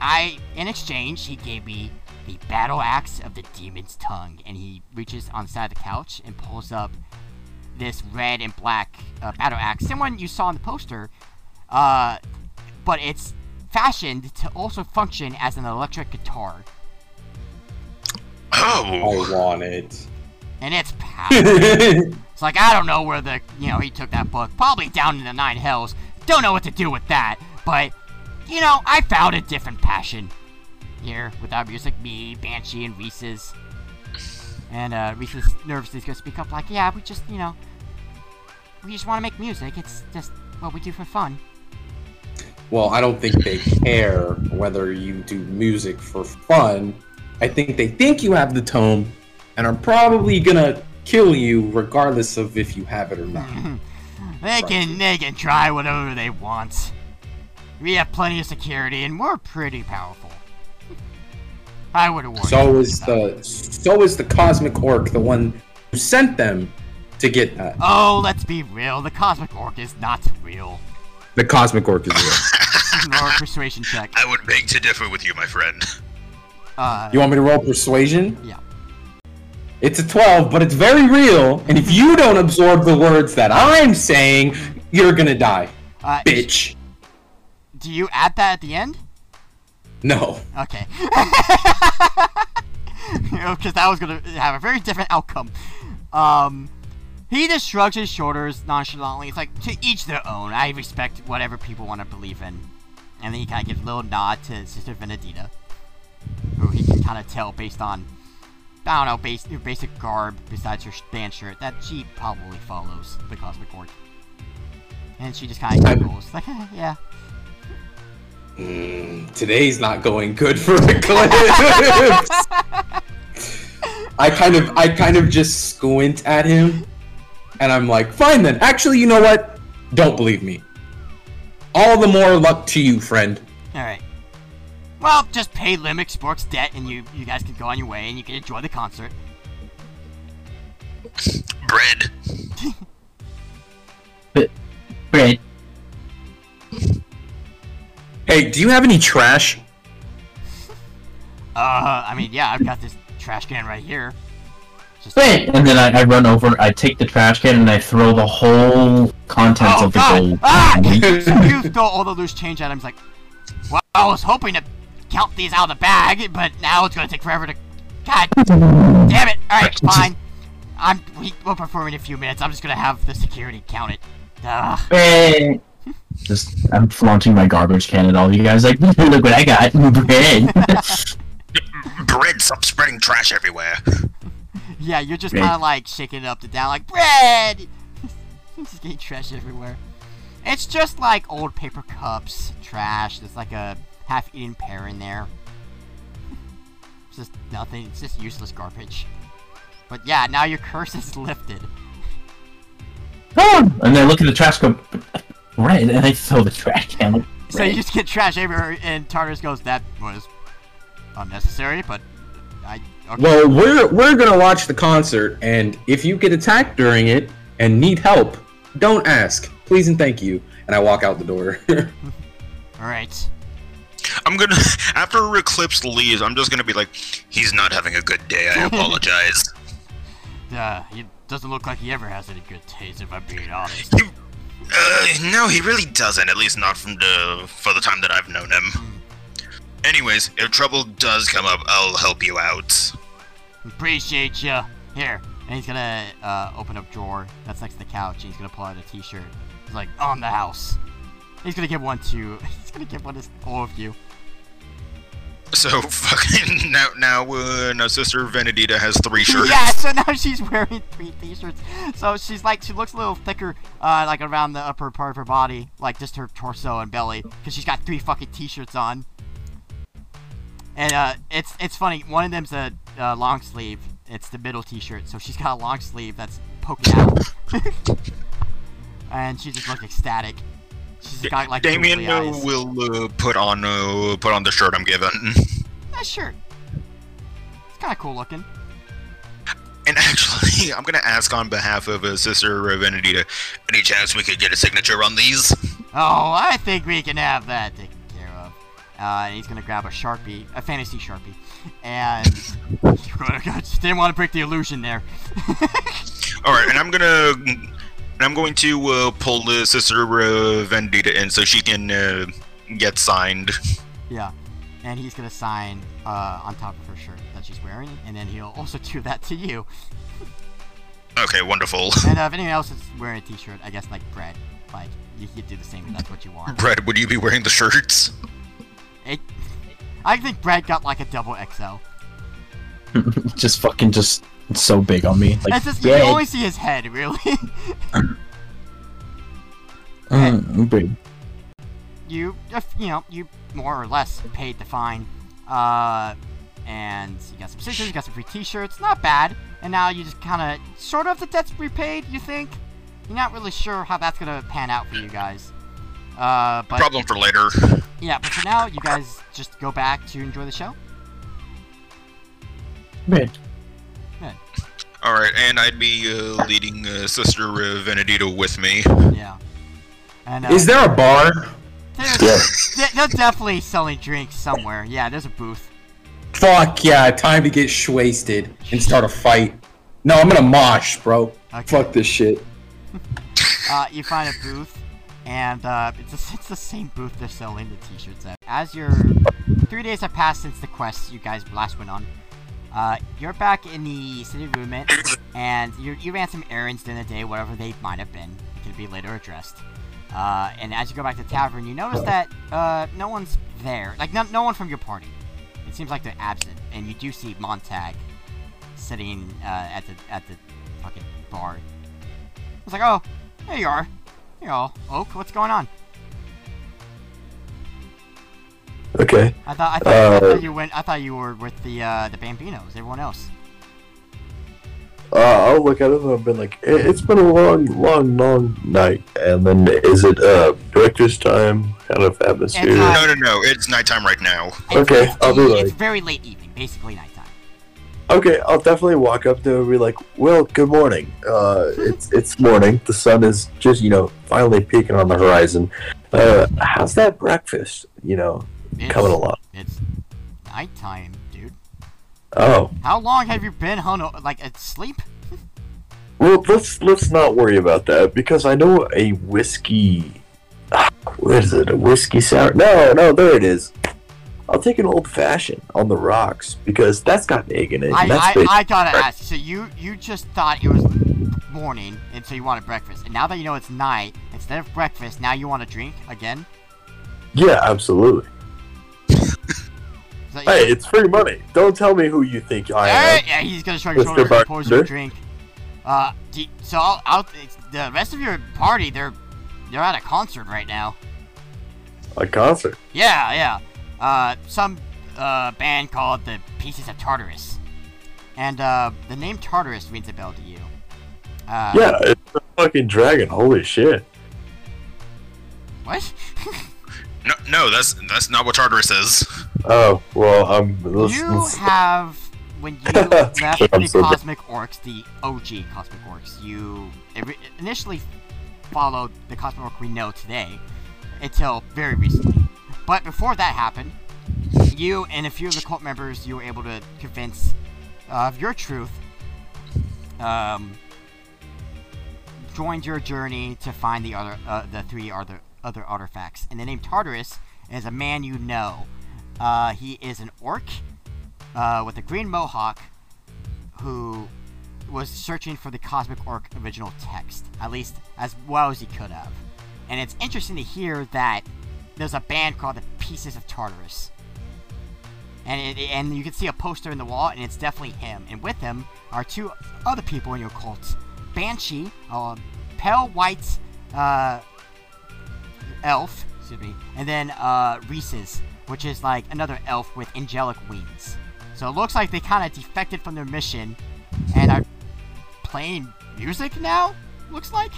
I, in exchange, he gave me the battle axe of the demon's tongue, and he reaches on the side of the couch and pulls up this red and black uh, battle axe, similar one you saw in the poster, uh, but it's fashioned to also function as an electric guitar, Oh, I want it. and it's powerful. [laughs] It's like I don't know where the you know he took that book. Probably down in the nine hells. Don't know what to do with that. But you know, I found a different passion here with our music. Me, Banshee, and Reese's. And uh, Reese's nervously gonna speak up like, yeah, we just you know, we just want to make music. It's just what we do for fun. well, I don't think they care whether you do music for fun. I think they think you have the tome and are probably gonna kill you regardless of if you have it or not. [laughs] They can they can try whatever they want. We have plenty of security and we're pretty powerful. I would have warned So is about the so is the cosmic orc the one who sent them to get that. Oh, let's be real. The cosmic orc is not real. The cosmic orc is real. [laughs] Or a persuasion check. I would beg to differ with you, my friend. [laughs] Uh, You want me to roll persuasion? Yeah. It's a 12, but it's very real, and if you don't absorb the words that I'm saying, you're gonna die. uh, Bitch. do you add that at the end? No. Okay. [laughs] Because that was gonna have a very different outcome. Um, he just shrugs his shoulders nonchalantly. It's like to each their own. I respect whatever people want to believe in. And then he kind of gives a little nod to Sister Venedita, who he can kind of tell based on, I don't know, base, her basic garb besides her band shirt that she probably follows the Cosmic Orc. And she just kind of giggles, like, [laughs] yeah. Mm, today's not going good for the Eclipse. [laughs] I kind of, I kind of just squint at him, and I'm like, fine then. Actually, you know what? Don't believe me. All the more luck to you, friend. Alright. Well, just pay Limerick Spork's debt and you you guys can go on your way and you can enjoy the concert. Bread. [laughs] Bread. Hey, do you have any trash? Uh, I mean, yeah, I've got this trash can right here. Just Wait, and then I, I run over, I take the trash can, and I throw the whole contents Oh of the god! gold. Ah! [laughs] You, you throw all the loose change at him. Like, well, I was hoping to count these out of the bag, but now it's gonna take forever to. God [laughs] damn it! All right, [laughs] fine. I'm. We, we'll perform in a few minutes. I'm just gonna have the security count it. Ugh. Bread. [laughs] Just, I'm flaunting my garbage can at all you guys. Like, look what I got, bread. Bread, stop spreading trash everywhere. Yeah, you're just kind of like shaking it up to down, like bread. just getting trash everywhere. It's just like old paper cups, trash. There's like a half-eaten pear in there. It's just nothing. It's just useless garbage. But yeah, now your curse is lifted. Oh, and I look at the trash, go, bread, and I throw the trash can. So you just get trash everywhere, and Tartarus goes, "That was unnecessary, but I." Okay. Well, we're we're gonna watch the concert, and if you get attacked during it and need help, don't ask, please and thank you. And I walk out the door. [laughs] all right. I'm gonna [laughs] after Eclipse leaves, I'm just gonna be like, he's not having a good day. I [laughs] apologize. yeah, he doesn't look like he ever has any good taste, if I'm being honest. Uh, no, he really doesn't. At least not from the for the time that I've known him. Anyways, if trouble does come up, I'll help you out. Appreciate you. Here. And he's gonna uh, open up drawer that's next to the couch and he's gonna pull out a t-shirt. He's like, on the house. He's gonna give one to [laughs] he's gonna give one to all of you. So fucking [laughs] now now uh, now Sister Venedita has three [laughs] shirts. Yeah, so now she's wearing three t-shirts. So she's like she looks a little thicker, uh, like around the upper part of her body, like just her torso and belly, because she's got three fucking t-shirts on. And uh, it's it's funny. One of them's a uh, long sleeve. It's the middle t-shirt, so she's got a long sleeve that's poking out. and she just looks ecstatic. She's got like Damien will uh, put on uh, put on the shirt I'm given. [laughs] That shirt. It's kind of cool looking. And actually, [laughs] I'm gonna ask on behalf of uh, Sister Venedita, any chance we could get a signature on these? Oh, I think we can have that taken care of. Uh, and he's gonna grab a sharpie, a fantasy sharpie, and [laughs] just didn't want to break the illusion there. All right, and I'm gonna, and I'm going to uh, pull the Sister uh, Venedita in so she can uh, get signed. yeah, and he's gonna sign uh, on top of her shirt that she's wearing, and then he'll also [laughs] do that to you. Okay, wonderful. And uh, if [laughs] anyone else is wearing a T-shirt, I guess like Brett, like you could do the same if that's what you want. Brett, would you be wearing the shirts? It, I think Brett got like a double XL. [laughs] just fucking just so big on me. Like, It's just yeah, you only see his head, really. mm, [laughs] big. you, if, you know, you more or less paid the fine. Uh, and you got some scissors, you got some free T-shirts, not bad. And now you just kind of, sort of, the debt's repaid. You think? You're not really sure how that's gonna pan out for you guys. Uh, but Problem for later. yeah, but for now, you guys just go back to enjoy the show. Bread. All right, and I'd be uh, leading uh, Sister uh, Venedita with me. Yeah. And uh, Is there a bar? there's, Yes. they- they're definitely selling drinks somewhere. Yeah, there's a booth. Fuck yeah! Time to get wasted and start a fight. No, I'm gonna mosh, bro. Okay. Fuck this shit. uh, you find a booth, and uh, it's, a, it's the same booth they're selling the t-shirts at. As your three days have passed since the quest you guys last went on, uh, you're back in the city movement, and you, you ran some errands during the day, whatever they might have been. It could be later addressed. Uh, and as you go back to the tavern, you notice that uh, no one's there. Like, no, no one from your party. It seems like they're absent, and you do see Montag sitting uh, at the at the fucking bar. It's like, oh, there you are. Here, all Oak. What's going on? Okay. I thought I thought, I Uh, thought you went. I thought you were with the uh, the Bambinos. Everyone else. Uh, I'll look at it and I've been like, "Eh, it's been a long, long, long night. And then is it uh director's time kind of atmosphere? Uh, No, no, no. It's nighttime right now. It's, Okay, it's, I'll be the- like- It's very late evening, basically nighttime. Okay, I'll definitely walk up to and be like, "Well, good morning. Uh, it's it's morning. The sun is just you know finally peeking on the horizon. Uh, how's that breakfast? You know, It's, coming along? It's nighttime, dude. Oh, How long have you been hung like asleep? well, let's let's not worry about that because I know a whiskey. [sighs] What is it? A whiskey sour? No, no, there it is. I'll take an old fashioned on the rocks because that's got an egg in it. I, that's I, I gotta ask. So you you just thought it was morning, and so you wanted breakfast, and now that you know it's night, instead of breakfast, now you want a drink again. yeah, absolutely. That Hey, you? it's free money. Don't tell me who you think I am. yeah, he's gonna shrug his shoulders and pours you a drink. Uh, you- so I'll, I'll, the rest of your party, they're they're at a concert right now. A concert. Yeah, yeah. Uh, some uh band called the Pieces of Tartarus, and uh, the name Tartarus rings a bell to you. Uh, Yeah, it's a fucking dragon. Holy shit. What? [laughs] No, no, that's that's not what Tartarus is. Oh well, um. Let's, you let's- have when [laughs] you That's left the so bad. Cosmic Orcs, the OG Cosmic Orcs, you initially followed the Cosmic Orc we know today until very recently. But before that happened, you and a few of the cult members you were able to convince of your truth. Um, joined your journey to find the other, uh, the three other other artifacts. And the name Tartarus is a man you know. Uh, he is an orc uh, with a green mohawk who was searching for the Cosmic Orc original text, at least as well as he could have. And it's interesting to hear that there's a band called the Pieces of Tartarus. And, it, and you can see a poster in the wall, and it's definitely him. And with him are two other people in your cult Banshee, a pale white uh, elf, excuse me, and then uh, Reese's, which is like another elf with angelic wings. So it looks like they kind of defected from their mission and are playing music now. Looks like.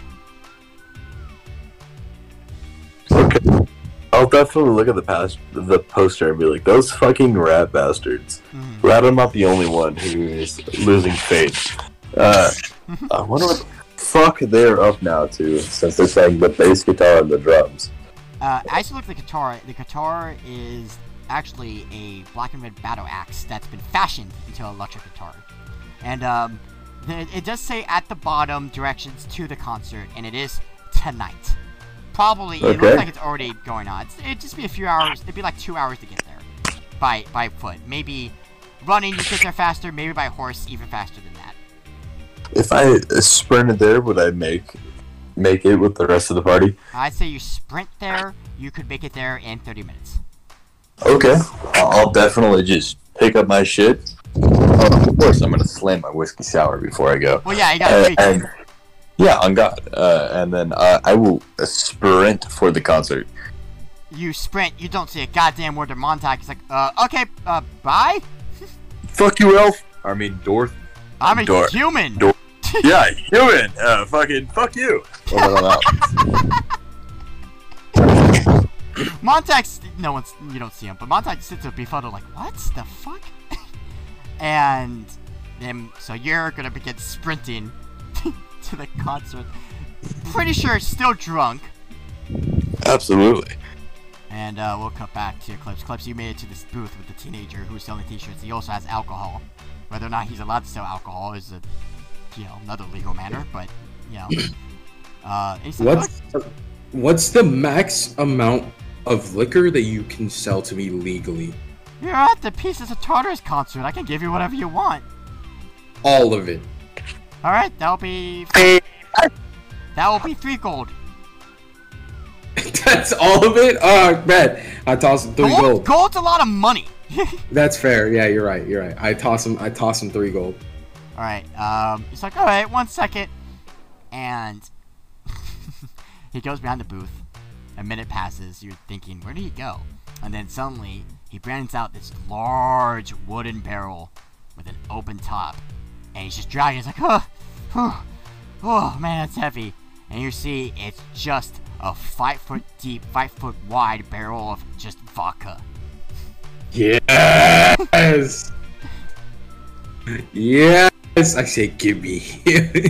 Okay. I'll definitely look at the past the poster and be like, those fucking rat bastards. Glad I'm not the only one who is losing faith. Uh, [laughs] I wonder what fuck they're up now too, since they're playing the bass guitar and the drums. Uh, as you look at the guitar, the guitar is actually a black and red battle axe that's been fashioned into an electric guitar. And um, it, does say at the bottom directions to the concert, and it is tonight. Probably, it looks like it's already going on. It's, it'd just be a few hours. It'd be like two hours to get there by by foot. Maybe running, you get there faster. Maybe by horse, even faster than. If I sprinted there, would I make make it with the rest of the party? I'd say you sprint there. You could make it there in 30 minutes. Okay, I'll I'll definitely just pick up my shit. Oh, of course, I'm gonna slam my whiskey sour before I go. Well, yeah, I got to and yeah, on God, uh, and then uh, I will uh, sprint for the concert. you sprint, you don't say a goddamn word to Montag. He's like, uh, okay, uh, bye? Fuck you, elf. I mean, Dorth. I'm a Door- human. door- [laughs] Yeah, human. Uh, fucking fuck you. Well, no, no, no. Montag, no one's, you don't see him, but Montag sits there befuddled, like, what the fuck? [laughs] and then, so you're gonna begin sprinting [laughs] to the concert. Pretty sure still drunk. Absolutely. And uh, we'll cut back to Clips. Clips, you made it to this booth with the teenager who's selling t-shirts. He also has alcohol. Whether or not he's allowed to sell alcohol is a, you know, another legal matter, but, you know. [clears throat] Uh, and he's like, What's what's the max amount of liquor that you can sell to me legally? You're at the Pieces of Tartarus concert. I can give you whatever you want. All of it. All right, that'll be that will be three gold. [laughs] That's all of it. Oh man, I toss him three Gold, gold. gold's a lot of money. [laughs] That's fair. Yeah, you're right. You're right. I toss him. I toss him three gold. all right, um, he's like, all right, one second, and [laughs] he goes behind the booth. A minute passes. You're thinking, where did he go? And then suddenly he brands out this large wooden barrel with an open top, and he's just dragging. He's like, oh, oh, oh man, that's heavy. And you see, it's just a five foot deep, five foot wide barrel of just vodka. Yes. yes. I say, give me.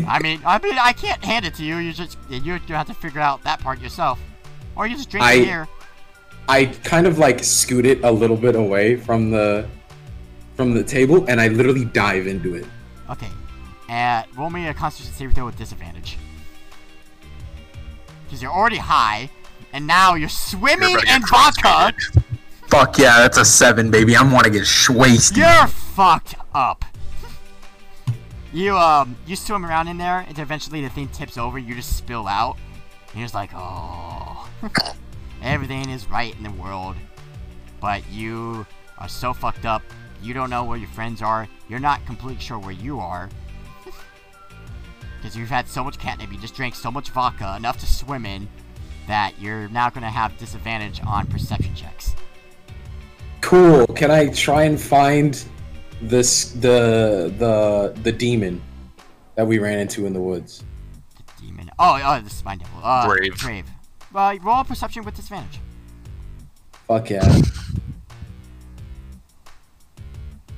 I mean, I mean, I can't hand it to you. You just you you have to figure out that part yourself, or you just drink I- it here. I kind of like scoot it a little bit away from the from the table, and I literally dive into it. Okay. Uh, roll me a Constitution saving throw with disadvantage. Because you're already high, and now you're swimming You're in get vodka. Fuck yeah, that's a seven, baby. I'm want to get wasted. You're fucked up. You um, you swim around in there, and eventually the thing tips over. You just spill out. And you're just like, oh, [laughs] everything is right in the world, but you are so fucked up. You don't know where your friends are. You're not completely sure where you are. [laughs] Because you've had so much catnip, you just drank so much vodka, enough to swim in, that you're now going to have disadvantage on perception checks. Cool. Can I try and find this the the the demon that we ran into in the woods? The demon. Oh, oh, this is my devil. Uh, Brave. Brave. Uh, roll perception with disadvantage. Fuck yeah.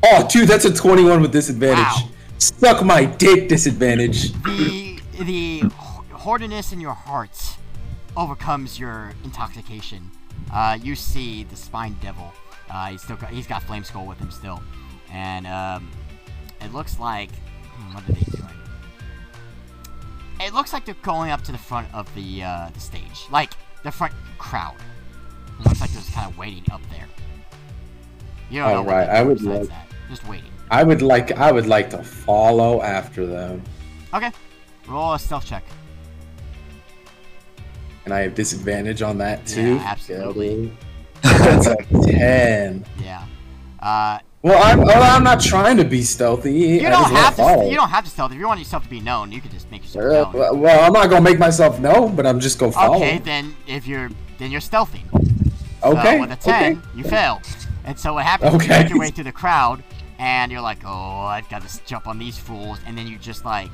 Oh, dude, that's a 21 with disadvantage. Wow. Suck my dick, disadvantage. The the hoardiness in your heart overcomes your intoxication. Uh, you see the spine devil. Uh, he's still got, he's got flame skull with him still, and um, it looks like hmm, what are they doing? It looks like they're going up to the front of the uh, the stage, like the front crowd. It looks like they're just kind of waiting up there. You know what Alright, I would like- that. Just waiting. I would like I would like to follow after them. Okay, roll a stealth check. And I have disadvantage on that too. Yeah, absolutely. That's a [laughs] 10. Yeah. Uh, Well, I'm well, I'm not trying to be stealthy. You I don't have to. follow. You don't have to stealth. If you want yourself to be known, you can just make yourself Uh, known. well, I'm not gonna make myself known, but I'm just gonna follow. Okay, then if you're then you're stealthy. Okay. So with a ten, okay. you fail. And so what happens? is You make your way through the crowd, and you're like, oh, I've got to jump on these fools, and then you just like,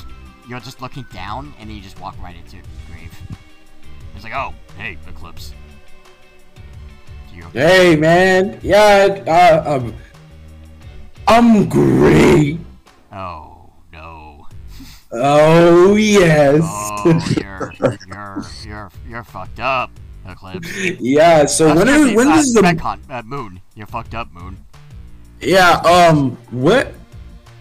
you're just looking down, and then you just walk right into the grave. It's like, oh, hey, Eclipse. You Hey, man. Yeah. Uh, um, I'm great. Oh no. Oh yes. Oh, you're you're you're you're fucked up, Eclipse. yeah. So Uh, when is when uh, does the uh, Moon? You're fucked up, Moon. yeah um what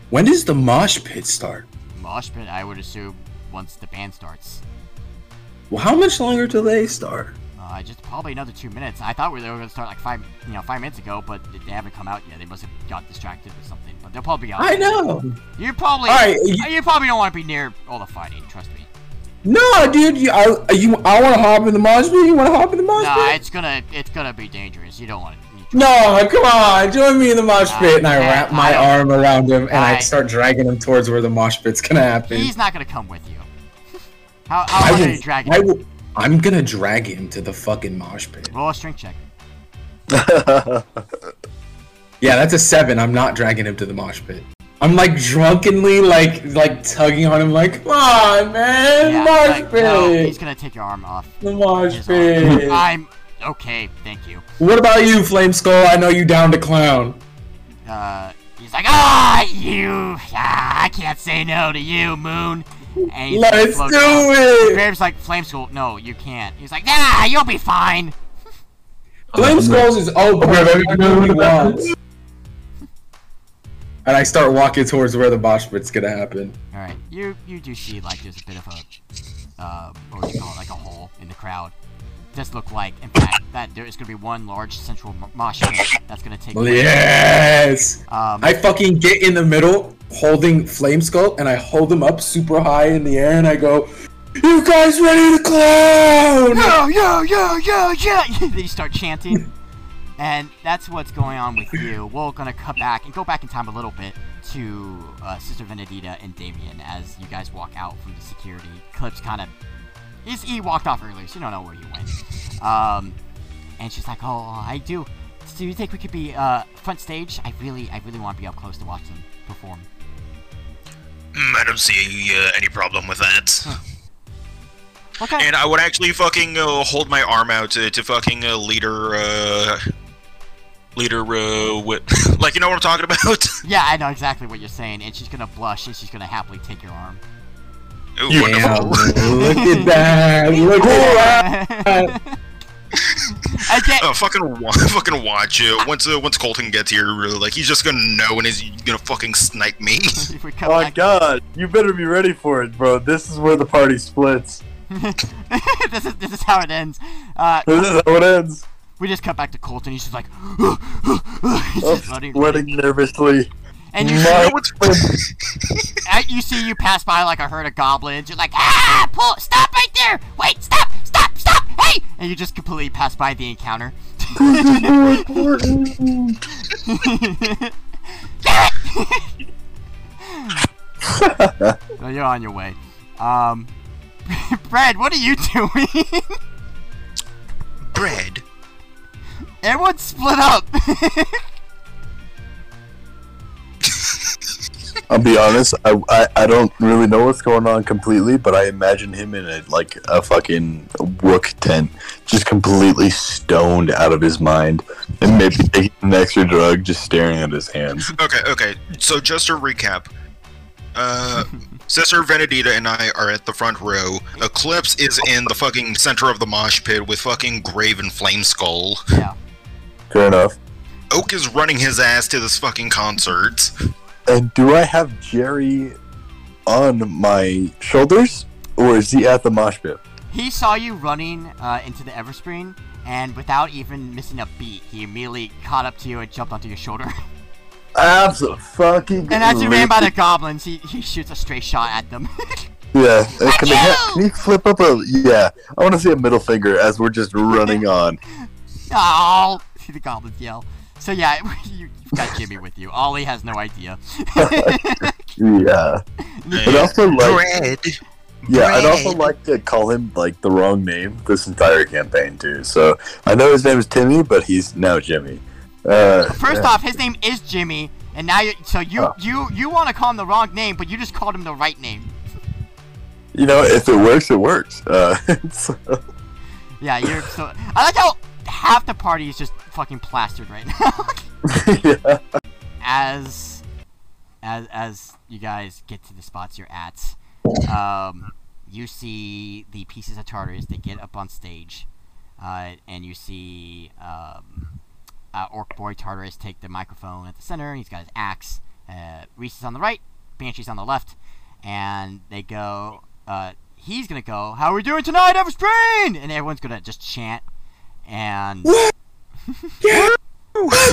when does the mosh pit start? Mosh pit, I would assume, once the band starts. Well, how much longer till they start? Uh, just probably another two minutes. I thought we were going to start like five, you know, five minutes ago, but they haven't come out yet. They must have got distracted or something. But they'll probably be out. I know. You probably, All right. you, You, probably don't want to be near all the fighting. Trust me. no, dude. You, I, you, I want to hop in the mosh pit. You want to hop in the mosh Nah, it's gonna, it's gonna be dangerous. You don't want to. No, come on, join me in the mosh Uh, pit, and I wrap my I arm around him, and I, I- start dragging him towards where the mosh pit's gonna happen. He's not gonna come with you. [laughs] How, I will, are you dragging? I will, I'm gonna drag him to the fucking mosh pit. Roll a strength check. [laughs] Yeah, that's a seven. I'm not dragging him to the mosh pit. I'm like drunkenly like like tugging on him, like, come on, man, Yeah, mosh like, pit, no, he's gonna take your arm off. the mosh pit. [laughs] I'm okay, thank you. what about you, Flame Skull? I know you down to clown. Uh, he's like, ah, you, ah, I can't say no to you, Moon. And he's Let's do down. it. Graves like, Flame Skull, no, you can't. He's like, nah, you'll be fine. [laughs] Flame Skulls is open. Okay, he wants. And I start walking towards where the mosh pit's gonna happen. All right, you you do see like there's a bit of a, uh, what would you call it, like a hole in the crowd. Does look like, in fact, that there is gonna be one large central mosh pit that's gonna take. place. Yes. Um, I fucking get in the middle, holding Flame Skull, and I hold him up super high in the air, and I go, "You guys ready to clown?" yo, yo, yo, yo, yo! then you start chanting, and that's what's going on with you. We're gonna cut back and go back in time a little bit to uh, Sister Venedita and Damien as you guys walk out from the security. Clips kind of, he's he walked off earlier, so you don't know where he went. Um, and she's like, "Oh, I do. Do you think we could be uh, front stage? I really, I really want to be up close to watch them perform." Mm, I don't see uh, any problem with that. Okay. And I would actually fucking uh, hold my arm out to, to fucking uh, leader, uh, leader, uh, with, [laughs] like, you know what I'm talking about? yeah, I know exactly what you're saying, and she's gonna blush and she's gonna happily take your arm. Ooh, Damn, wonderful. look at [laughs] that! Look at that! [laughs] I get. Oh, fucking, wa- [laughs] fucking watch it. Once, uh, once Colton gets here, really, like he's just gonna know and he's gonna fucking snipe me. if we come Oh back, god, you better be ready for it, bro. This is where the party splits. this is this is how it ends. Uh, This is how it ends. we just cut back to Colton. He's just like, [gasps] [gasps] [gasps] he's just running, sweating nervously. And you My- Uh, you see you pass by like a herd of goblins. You're like, ah, pull, stop right there. Wait, stop, stop, stop, hey! And you just completely pass by the encounter. so [laughs] you're on your way. Um, [laughs] Brad, what are you doing? Bread. Everyone split up. [laughs] I'll be honest. I, I I don't really know what's going on completely, but I imagine him in a like a fucking rook tent, just completely stoned out of his mind, and maybe taking an extra drug, just staring at his hands. Okay, okay. So just to recap, uh, [laughs] Sister Venedita and I are at the front row. Eclipse is in the fucking center of the mosh pit with fucking Grave and Flame Skull. yeah. Fair enough. Oak is running his ass to this fucking concert. And do I have Jerry on my shoulders, or is he at the mosh pit? He saw you running uh, into the Everscreen, and without even missing a beat, he immediately caught up to you and jumped onto your shoulder. [laughs] Absolutely. and as you ran by the goblins, he, he shoots a straight shot at them. [laughs] Yeah, can, you! I can you flip up a yeah? I want to see a middle finger as we're just running [laughs] on. oh! See the goblins yell. So yeah, [laughs] you, you've got Jimmy with you. Ollie has no idea. [laughs] Yeah, but also like Bread. yeah, I'd also like to call him like the wrong name this entire campaign too. So I know his name is Timmy, but he's now Jimmy. Uh, First off, his name is Jimmy, and now you so you Oh. you you want to call him the wrong name, but you just called him the right name. you know, if it works, it works. Uh, [laughs] so- Yeah, you're so. I like how half the party is just fucking plastered right now. yeah. [laughs] as as as you guys get to the spots you're at, um, you see the pieces of Tartarus. They get up on stage, uh, and you see um, uh, Orc Boy Tartarus take the microphone at the center. He's got his axe. Uh, Reese is on the right, Banshee's on the left, and they go. Uh, he's gonna go. How are we doing tonight, Everspreen? And everyone's gonna just chant. And Let's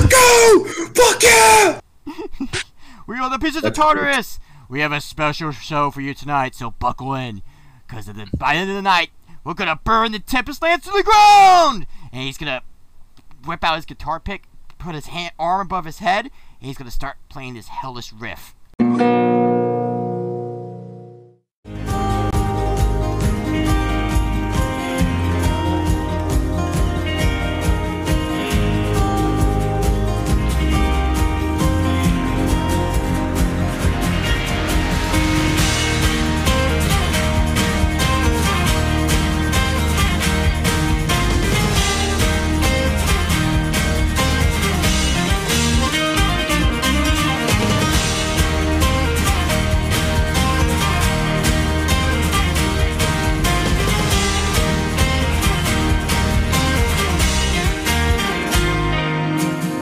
go! Fuck yeah! [laughs] We are the pieces That's of Tartarus! We have a special show for you tonight, so buckle in. Because the, by the end of the night, we're gonna burn the Tempest Lands to the ground! And he's gonna whip out his guitar pick, put his hand, arm above his head, and he's gonna start playing this hellish riff.